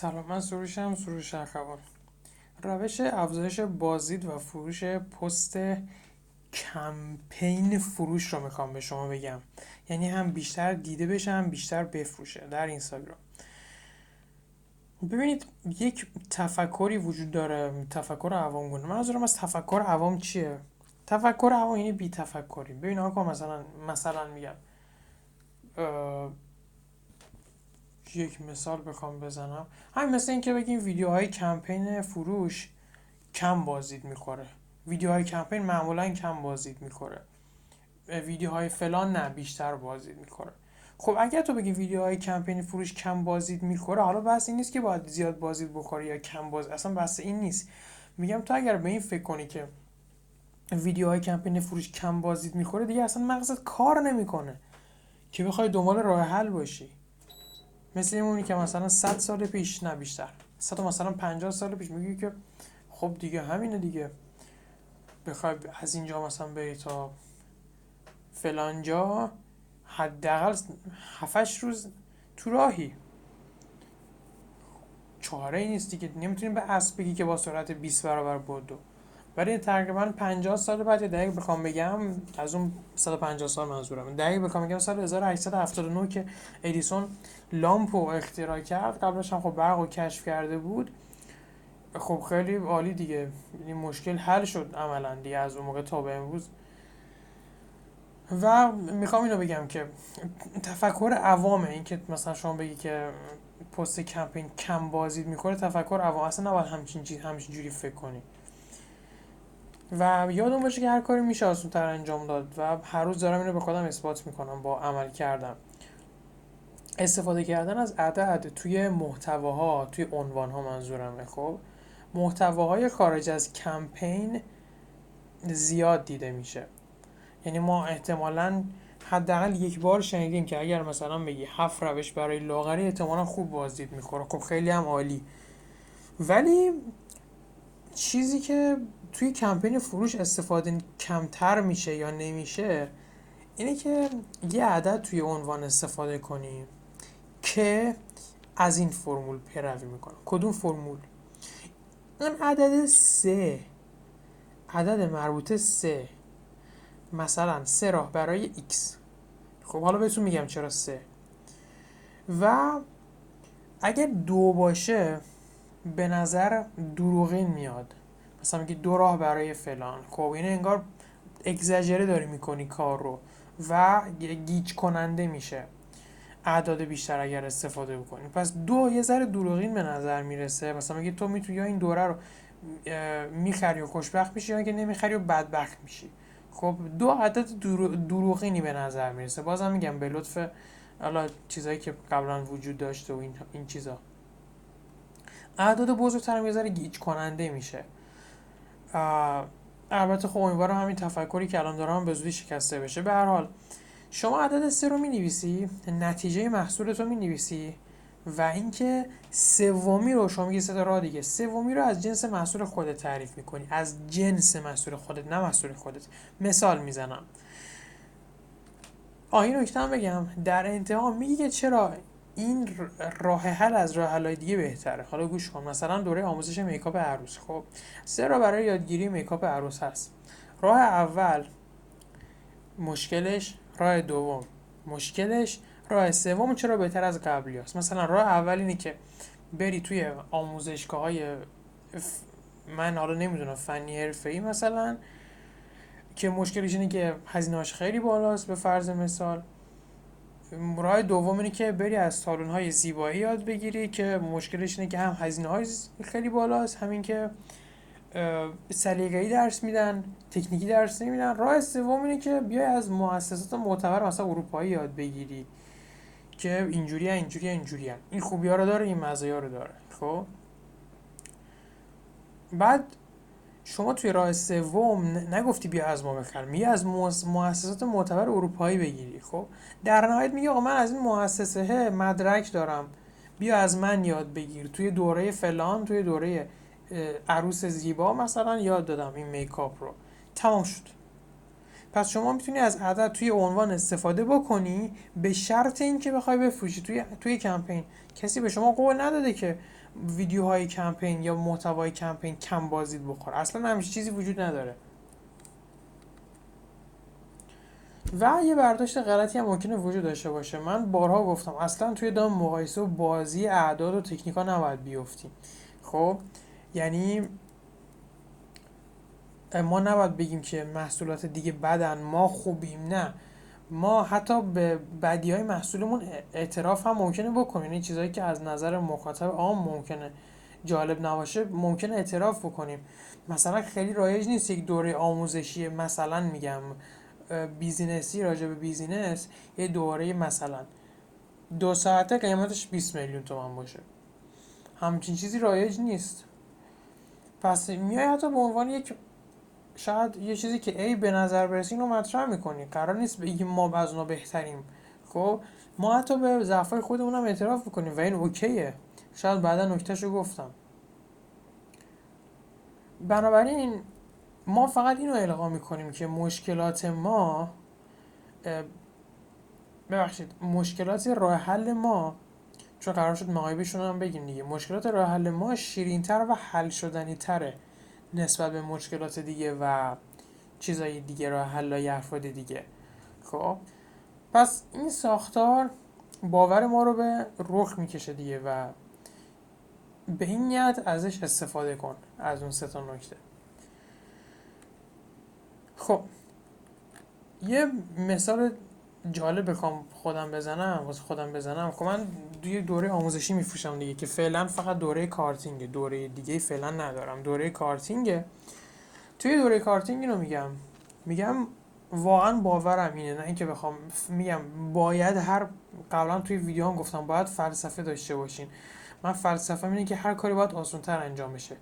سلام من سروشم سروش اخوان. روش افزایش بازدید و فروش پست کمپین فروش رو می‌خوام به شما بگم. یعنی هم بیشتر دیده بشه هم بیشتر بفروشه در اینستاگرام. ببینید یک تفکری وجود داره تفکر عوام گونه. منظورم از تفکر عوام چیه؟ تفکر عوام یعنی بی تفکری ببین آقا مثلا مثلا میگم یک مثال بخوام بزنم. همین مثل اینکه بگیم ویدیوهای کمپین فروش کم بازدید می‌خوره. ویدیوهای کمپین معمولا کم بازدید می‌خوره. ویدیوهای فلان نه بیشتر بازدید می‌خوره. خب اگر تو بگی ویدیوهای کمپین فروش کم بازدید می‌خوره حالا بحث این نیست که باید زیاد بازدید بخوره یا کم باز اصلا بحث این نیست. میگم تو اگر به این فکر کنی که ویدیوهای کمپین فروش کم بازدید می‌خوره دیگه اصلا مغزت کار نمی‌کنه که بخوای دنبال راه حل باشی. مثل اونی که مثلا 100 سال پیش نه بیشتر. 100 مثلا 50 سال پیش میگی که خب دیگه همینه دیگه. بخوای از اینجا مثلا بری تا فلانجا حداقل 7 روز تو راهی. چاره ای نیست دیگه. نمی‌تونی به اسب بگی که با سرعت 20 برابر بودو ولی تقریبا 50 سال بعد دقیق بخوام بگم از اون 150 سال منظورم دقیق بخوام بگم سال 1879 که ادیسون لامپ رو اختراع کرد. قبلش هم خب برق رو کشف کرده بود. خب خیلی عالی دیگه. این مشکل حل شد عملا دیگه از اون موقع تا به امروز. و می‌خوام اینو بگم که تفکر عوامه. این که مثلا شما بگی که پست کمپین کم بازدید می‌کنه تفکر عوام. اصلا نباید همچین همچین جوری فکر کنی. و یادم باشه که هر کاری میشه آسون تر انجام داد و هر روز دارم اینو به خودم اثبات می‌کنم با عمل کردم استفاده کردن از عدد توی محتواها توی عنوان ها منظورمه خب؟ محتواهای خارج از کمپین زیاد دیده میشه. یعنی ما احتمالا حداقل یک بار شنیدیم که اگر مثلا بگی هفت روش برای لاغری احتمالا خوب بازدید می‌خوره. خب خیلی هم عالی. ولی چیزی که توی کمپین فروش استفاده کمتر میشه یا نمیشه اینه که یه عدد توی عنوان استفاده کنیم که از این فرمول پیروی می‌کنه. کدوم فرمول؟ اون عدد سه. عدد مربوطه سه. مثلا سه راه برای x. خب حالا بهتون میگم چرا سه. و اگر دو باشه به نظر دروغین میاد. مثلا میگی دو راه برای فلان. خب این انگار اگزاجره داری می‌کنی کار رو و گیج کننده میشه. اعداد بیشتر اگر استفاده بکنی. پس دو یه ذره دروغین به نظر می‌رسه. مثلا میگی تو می‌تونی یا این دوره رو می‌خری و خوشبخت میشی یا اینکه نمی‌خری و بدبخت میشی. خب دو عدد دروغینی به نظر می‌رسه. بازم میگم به لطف حالا چیزایی که قبلا وجود داشته و این, این چیزا. اعداد بزرگتر یه ذره گیج کننده میشه. البته خب امیدوارم همین تفکری که الان دارم به زودی شکسته بشه. به هر حال شما عدد سه رو می نویسی نتیجه محصولت رو می نویسی و اینکه سومی رو شما میگی سه راه دیگه سومی رو از جنس محصول خودت تعریف می‌کنی. از جنس محصول خودت نه محصول خودت. مثال می‌زنم. آه این نکته بگم. در انتها میگی که چرا این راه حل از راه حلای دیگه بهتره. حالا گوش کن. مثلا دوره آموزش میکاپ عروس. خب سه راه برای یادگیری میکاپ عروس هست. راه اول مشکلش راه دوم. مشکلش راه سوم چرا بهتر از قبلی هست. مثلا راه اول اینه که بری توی آموزشگاه های من حالا نمی‌دونم فنی حرفه ای مثلا که مشکلش اینه که هزینه‌اش خیلی بالاست به فرض مثال. راه دوم اینه که بری از سالن های زیبایی یاد بگیری که مشکلش اینه که هم هزینه های خیلی بالاست همین که سلیقه‌ای درس میدن تکنیکی درس نمیدن. راه سوم اینه که بیای از مؤسسات معتبر مثلا اروپایی یاد بگیری که اینجوری اینجوری اینجوری این خوبی ها رو داره این مزایا رو داره. خب؟ بعد شما توی راه سوم نگفتی بیا از ما بخر میگه از مؤسسات معتبر اروپایی بگیری خب؟ در نهایت میگه آقا من از این مؤسسه مدرک دارم. بیا از من یاد بگیر. توی دوره فلان توی دوره عروس زیبا مثلا یاد دادم این میکاپ رو. تمام شد. پس شما می‌تونی از عدد توی عنوان استفاده بکنی به شرط اینکه بخوای بفروشی. توی توی کمپین. کسی به شما قول نداده که ویدیوهای کمپین یا محتوای کمپین کم بازدید بخور. اصلا همچین چیزی وجود نداره. و یه برداشت غلطی هم ممکنه وجود داشته باشه. من بارها گفتم اصلا توی دام مقایسه و بازی اعداد و تکنیکا نباید بیفتیم. خب یعنی ما نباید بگیم که محصولات دیگه بدن ما خوبیم. نه. ما حتی به بدی های محصولمون اعتراف هم ممکنه بکنیم. یعنی چیزهایی که از نظر مخاطب عام ممکنه جالب نباشه ممکنه اعتراف بکنیم. مثلا خیلی رایج نیست یک دوره آموزشی مثلا میگم business ی راجع به business یه دوره مثلا. دو ساعته قیمتش 20 میلیون تومن باشه. همچین چیزی رایج نیست. پس میای حتی به عنوان یک شاید یه چیزی که ای به نظر برسی رو مطرح می‌کنی. قرار نیست بگیم ما از اونا بهتریم. خب ما حتی به ضعفای خودمون هم اعتراف می‌کنیم و این اوکیه. شاید بعدا نکتهشو گفتم. بنابراین ما فقط اینو القا می‌کنیم که مشکلات ما ببخشید مشکلات راه حل ما چون قرار شد مقایبشون هم بگیم دیگه. مشکلات راه حل ما شیرینتر و حل شدنی تره نسبت به مشکلات دیگه و چیزای دیگه راه حل های افراد دیگه. خب پس این ساختار باور ما رو به رخ می‌کشه دیگه و به این نیت ازش استفاده کن از اون سه تا نکته. خب یه مثال جالب بخوام خودم بزنم واسه خودم بزنم. خب من دوی دوره آموزشی میفروشم دیگه که فعلا فقط دوره کارتینگه. دوره دیگه فعلا ندارم. دوره کارتینگه. توی دوره کارتینگ اینو میگم. میگم واقعا باورم اینه. نه اینکه بخوام میگم باید هر قبلا توی ویدیو هم گفتم باید فلسفه داشته باشین. من فلسفه اینه که هر کاری باید آسانتر انجام بشه.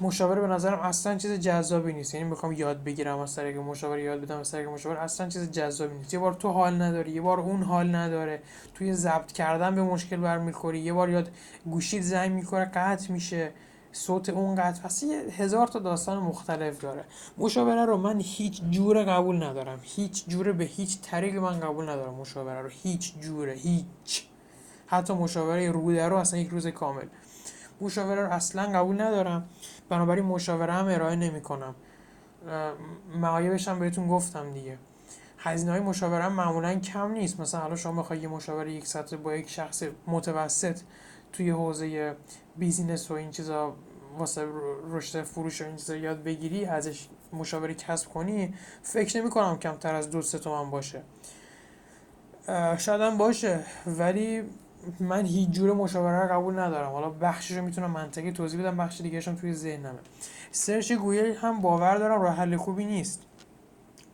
مشاوره به نظرم اصلا چیز جذابی نیست. یعنی می‌خوام یاد بگیرم از طریق مشاوره یاد بدم از طریق مشاوره اصلا چیز جذابی نیست. یه بار تو حال نداری یه بار اون حال نداره. توی ضبط کردن به مشکل برمیخوری یه بار یاد گوشیت زنگ می‌کنه قطع میشه. صوت اون قطع. پس هزار تا داستان مختلف داره. مشاوره رو من هیچ جوره قبول ندارم. هیچ جوره به هیچ طریق من قبول ندارم مشاوره رو. هیچ جوره. هیچ. حتی مشاوره روده رو اصلا یک روز کامل. مشاوره رو اصلا قبول ندارم. بنابراین مشاوره هم ارائه نمی کنم معایبش هم بهتون گفتم دیگه. هزینه های مشاوره هم معمولا کم نیست. مثلا حالا شما بخوای یه مشاوره یک ساعت با یک شخص متوسط توی حوزه business و این چیزا واسه رشد فروش و این چیزا یاد بگیری ازش مشاوره کسب کنی فکر نمی کنم کمتر از دو سه تومن باشه. شاید باشه. ولی من هیچ جور مشاوره رو قبول ندارم. حالا بخشش رو می‌تونم منطقی توضیح بدم بخش دیگه توی ذهنمه. search گوگل هم باور دارم راه حل خوبی نیست.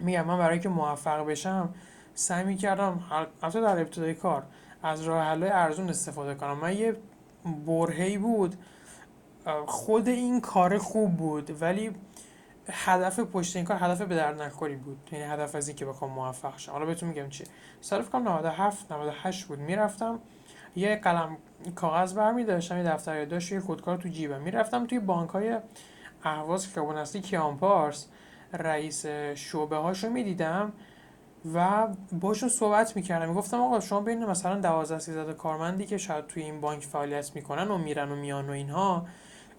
میگم من برای که موفق بشم سعی می‌کردم حتی در ابتدای کار از راه حل ارزون استفاده کنم. من یه برهی بود. خود این کار خوب بود ولی هدف پشت این کار هدف به درد نخوری بود. یعنی هدف از اینکه بخوام موفق شم. حالا بهتون میگم چی. صرف کنم 97 98 بود. می‌رفتم یه قلم کاغذ برمی داشتم یه دفتر داشت یه خودکار تو جیبم. می‌رفتم توی بانک های اهواز خیابون اصلی کیانپارس رئیس شعبه هاشو می‌دیدم و باشون صحبت می‌کردم. می‌گفتم آقا شما بین مثلا 12 13 کارمندی که شاید توی این بانک فعالیت می‌کنن و میرن و میان و اینها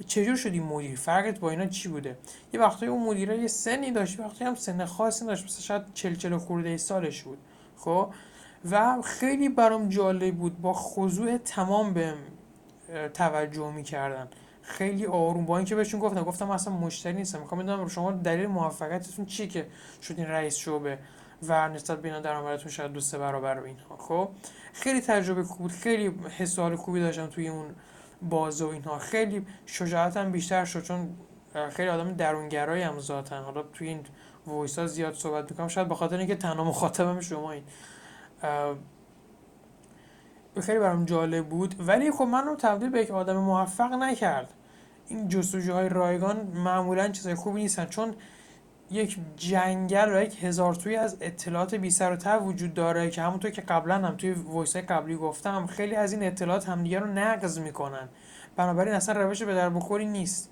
چجور شدی مدیر؟ فرقت با اینا چی بوده؟ یه وقتی اون مدیره یه سنی داشت وقتی هم سن خاصی داشت. مثلا شاید 40 40 خورده سالش بود. خب؟ و خیلی برام جالب بود با خضوع تمام به توجه می‌کردن. خیلی آروم. با اینکه بهشون گفتم گفتم اصلا مشتری نیستم. می‌خوام بدونم شما دلیل موفقیتتون چیه که شدین رئیس شعبه و نسبت به اینا درآمدتون شاید دو سه برابر اینها. خب خیلی تجربه خوب بود. خیلی حس خوبی داشتم توی اون باز و اینها. خیلی شجاعتم بیشتر شد چون خیلی آدم درونگرایی هم ذاتن. حالا توی این وایس ها زیاد صحبت می‌کنم. شاید به خاطر اینکه تنها مخاطبم شما این. خیلی برام جالب بود. ولی خب من رو تبدیل به یک آدم موفق نکرد. این جستجوهای رایگان معمولا چیزای خوبی نیستن. چون یک جنگل و یک هزار توی از اطلاعات بی سر و ته وجود داره که همونطور که قبلا هم توی voice قبلی گفتم خیلی از این اطلاعات همدیگه رو نقض می‌کنن. بنابراین اصلا روش به درد بخوری نیست.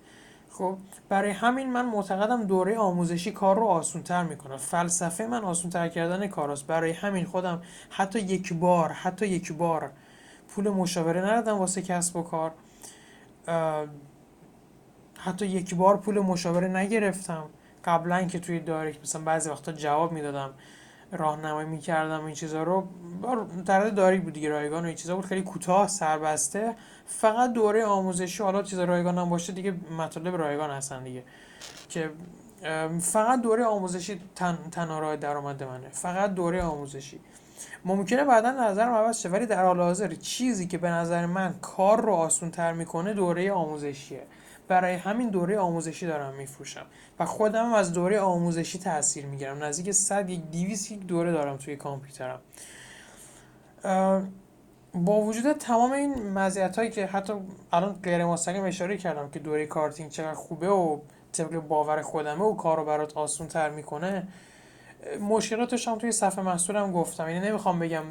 خب برای همین من معتقدم دوره آموزشی کار رو آسونتر می‌کنه. فلسفه من آسونتر کردن کاراست برای همین خودم حتی یک بار حتی یک بار پول مشاوره ندادم واسه کسب و کار. حتی یک بار پول مشاوره نگرفتم. قبلا که توی دایرکت مثلا بعضی وقتا جواب می‌دادم. راهنمایی می‌کردم این چیزا رو. در داری بود دیگه رایگان و این چیزا بود. خیلی کوتاه سربسته. فقط دوره آموزشی. حالا چیز رایگان هم باشه دیگه مطالب رایگان هستن دیگه. که فقط دوره آموزشی تن تنها راه درآمد منه. فقط دوره آموزشی. ممکنه بعدا نظرم عوض شه ولی در حال حاضر چیزی که به نظر من کار رو آسون تر می‌کنه دوره آموزشیه. برای همین دوره آموزشی دارم میفروشم و خودم از دوره آموزشی تاثیر می‌گیرم. نزدیک 100 یک 200 یک دوره دارم توی کامپیوترم. با وجود تمام این مزیت هایی که حتی الان غیر مستقیم اشاره کردم که دوره کارتینگ چقدر خوبه و طبق باور خودمه و کار رو برات آسون تر می‌کنه مشکلاتش هم توی صفحه محصولم گفتم. یعنی نمی‌خوام بگم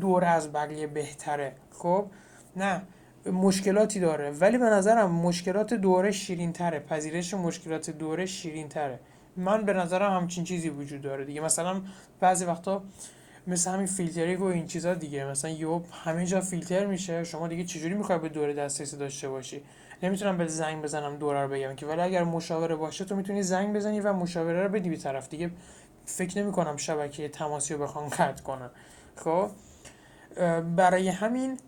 دوره از بقیه بهتره. خب؟ نه. مشکلاتی داره. ولی به نظرم مشکلات دوره شیرین تره پذیرش مشکلات دوره شیرین تره من به نظرم همچین چیزی وجود داره دیگه. مثلا بعضی وقتا مثل همین فیلترینگ و این چیزا دیگه. مثلا یو همه جا فیلتر میشه. شما دیگه چجوری می‌خوای به دوره دسترسی داشته باشی؟ نمی‌تونم به زنگ بزنم دوره رو بگم که. ولی اگر مشاوره باشه تو می‌تونی زنگ بزنی و مشاوره رو بدی به طرف دیگه. فکر نمی کنم شبکه تماسی رو بخوام قطع کنن خب؟ برای همین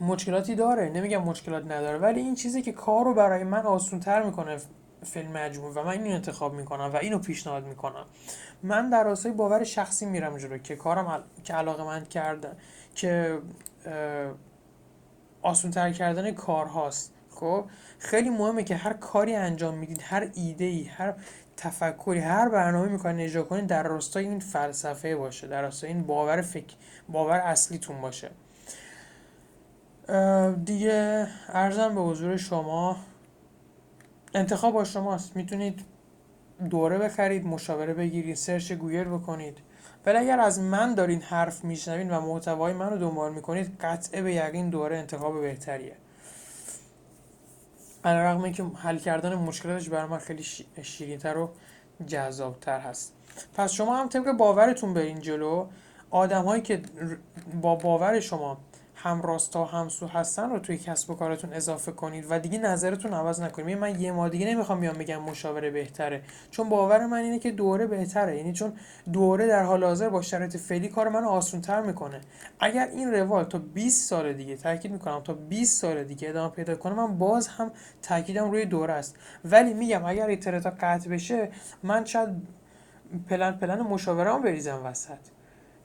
مشکلاتی داره. نمیگم مشکلات نداره ولی این چیزی که کار رو برای من آسون تر می‌کنه فیلم مجموع و من اینو انتخاب می‌کنم و اینو پیشنهاد می‌کنم. من در راستای باور شخصی میرم جلو که کارم ال... که علاقه من کرده که آسون تر کردن کار هاست. خب خیلی مهمه که هر کاری انجام می‌دید هر ایده ای هر تفکری هر برنامه می‌کنید اجرا کنید در راستای این فلسفه باشه در راستای این باور فکر باور اصلیتون باشه. دیگه عرضم به حضور شما انتخاب با شماست. می‌تونید دوره بخرید مشاوره بگیرید search گوگل بکنید. ولی اگر از من دارین حرف میشنوین و محتوای من رو دنبال می‌کنید قطعه به یقین دوره انتخاب بهتریه. علیرغم اینکه حل کردن مشکلاتش برای من خیلی شیرینتر و جذابتر هست. پس شما هم طبق باورتون برین جلو. آدم هایی که با باور شما هم راستا هم سو هستن رو توی کسب و کارتون اضافه کنید و دیگه نظرتون عوض نکنید. من یه ما دیگه نمی‌خوام بیام بگم مشاوره بهتره چون باور من اینه که دوره بهتره. یعنی چون دوره در حال حاضر با شرایط فعلی کار منو آسونتر می‌کنه. اگر این روال تا 20 سال دیگه تاکید می‌کنم تا 20 سال دیگه ادامه پیدا کنه من باز هم تاکیدم روی دوره است. ولی میگم اگر اینترنت قطع بشه من شاید پلن پلن مشاوره بریزم وسط.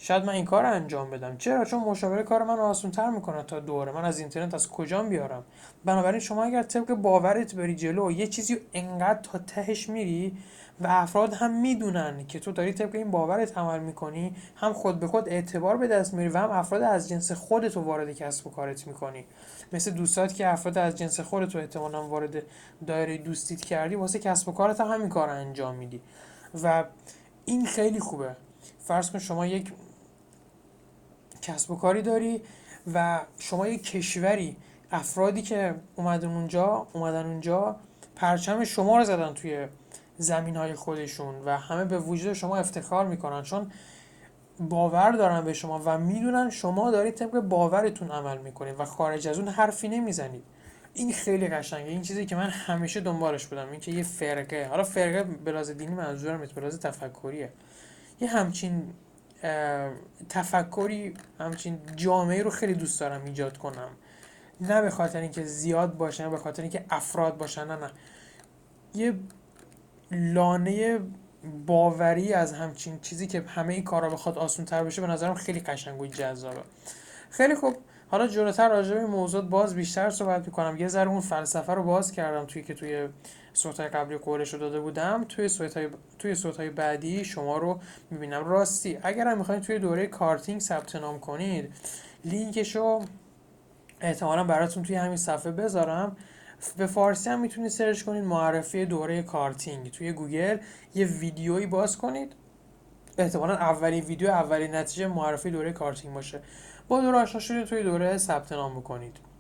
شاید من این کار رو انجام بدم. چرا؟ چون مشاوره کار من آسان تر می‌کنه تا دوره. من از اینترنت از کجا بیارم؟ بنابراین شما اگر طبق باورت بری جلو یه چیزی انقدر تا تهش میری و افراد هم می‌دونن که تو داری طبق این باورت عمل می‌کنی هم خود به خود اعتبار به دست میری و هم افراد از جنس خودت رو وارد کسب و کارت می‌کنی. مثل دوستات که افراد از جنس خودت رو احتمالا وارد دایره دوستیت کردی واسه کسب و کارت هم همین کار انجام میدی. و این خیلی خوبه. فرض کن شما یک کسب و کاری داری و شما یک کشوری افرادی که اومدن اونجا اومدن اونجا پرچم شما رو زدن توی زمین های خودشون و همه به وجود شما افتخار می‌کنن. چون باور دارن به شما و می‌دونن شما دارید طبق باورتون عمل می‌کنید و خارج از اون حرفی نمی‌زنید. این خیلی قشنگه. این چیزی که من همیشه دنبالش بودم. این که یه فرقه. حالا فرقه بلاز دینی منظورم بلاز تفکریه. یه همچین تفکری همچین جامعه رو خیلی دوست دارم ایجاد کنم. نه به خاطر اینکه زیاد باشن به خاطر اینکه افراد باشن نه نه. یه لانه باوری از همچین چیزی که همه این کارا بخواد آسون تر بشه به نظرم خیلی قشنگ و جذابه. خیلی خوب. حالا جلوتر راجع به موضوع باز بیشتر صحبت می‌کنم. یه ذره اون فلسفه رو باز کردم توی که توی صوت های قبلی قولش رو داده بودم توی صوت های, توی صوت بعدی شما رو می‌بینم راستی. اگر هم می‌خواید توی دوره کارتینگ ثبت نام کنید لینکش رو احتمالا براتون توی همین صفحه بذارم. به فارسی هم می‌تونید search کنید معرفی دوره کارتینگ. توی گوگل یه ویدیویی باز کنید. احتمالا اولین ویدیو اولین نتیجه معرفی دوره کارتینگ باشه. با دوره آشنا شدید توی دوره ثبت نام بکنید.